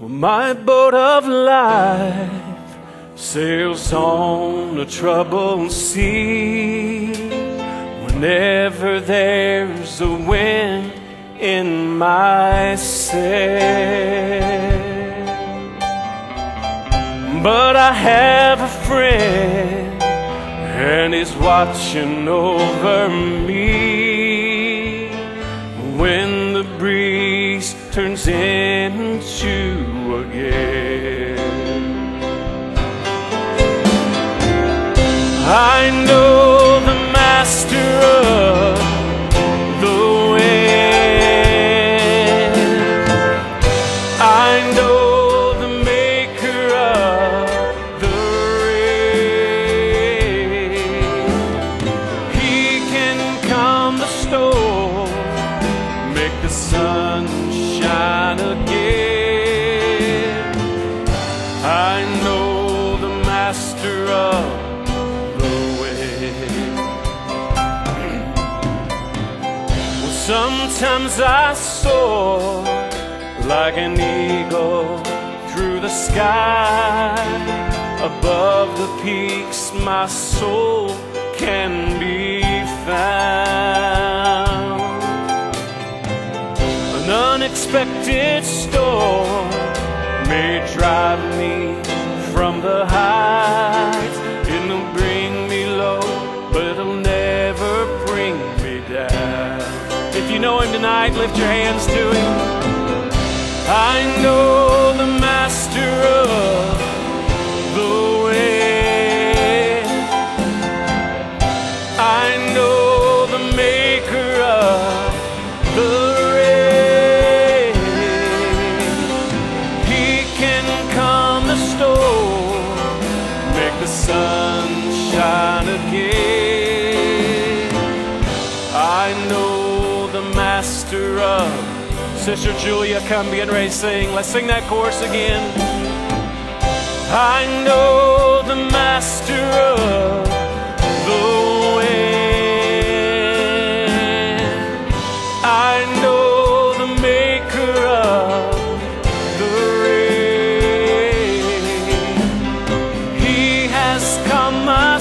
Well, my boat of life sails on a troubled sea. Whenever there's a wind in my sail, but I have a friend, and he's watching over me turns into a gale. I know the master of the wind. I know the maker of the rain. He can calm the storm, make the sun shine of the. Well, sometimes I soar like an eagle through the sky. Above the peaks, my soul can be found. An unexpected storm may drive me you know him tonight, lift your hands to him. I know the master Sister Julia, come getting ready to sing. Let's sing that chorus again. I know the master of the wind. I know the maker of the rain. He has come my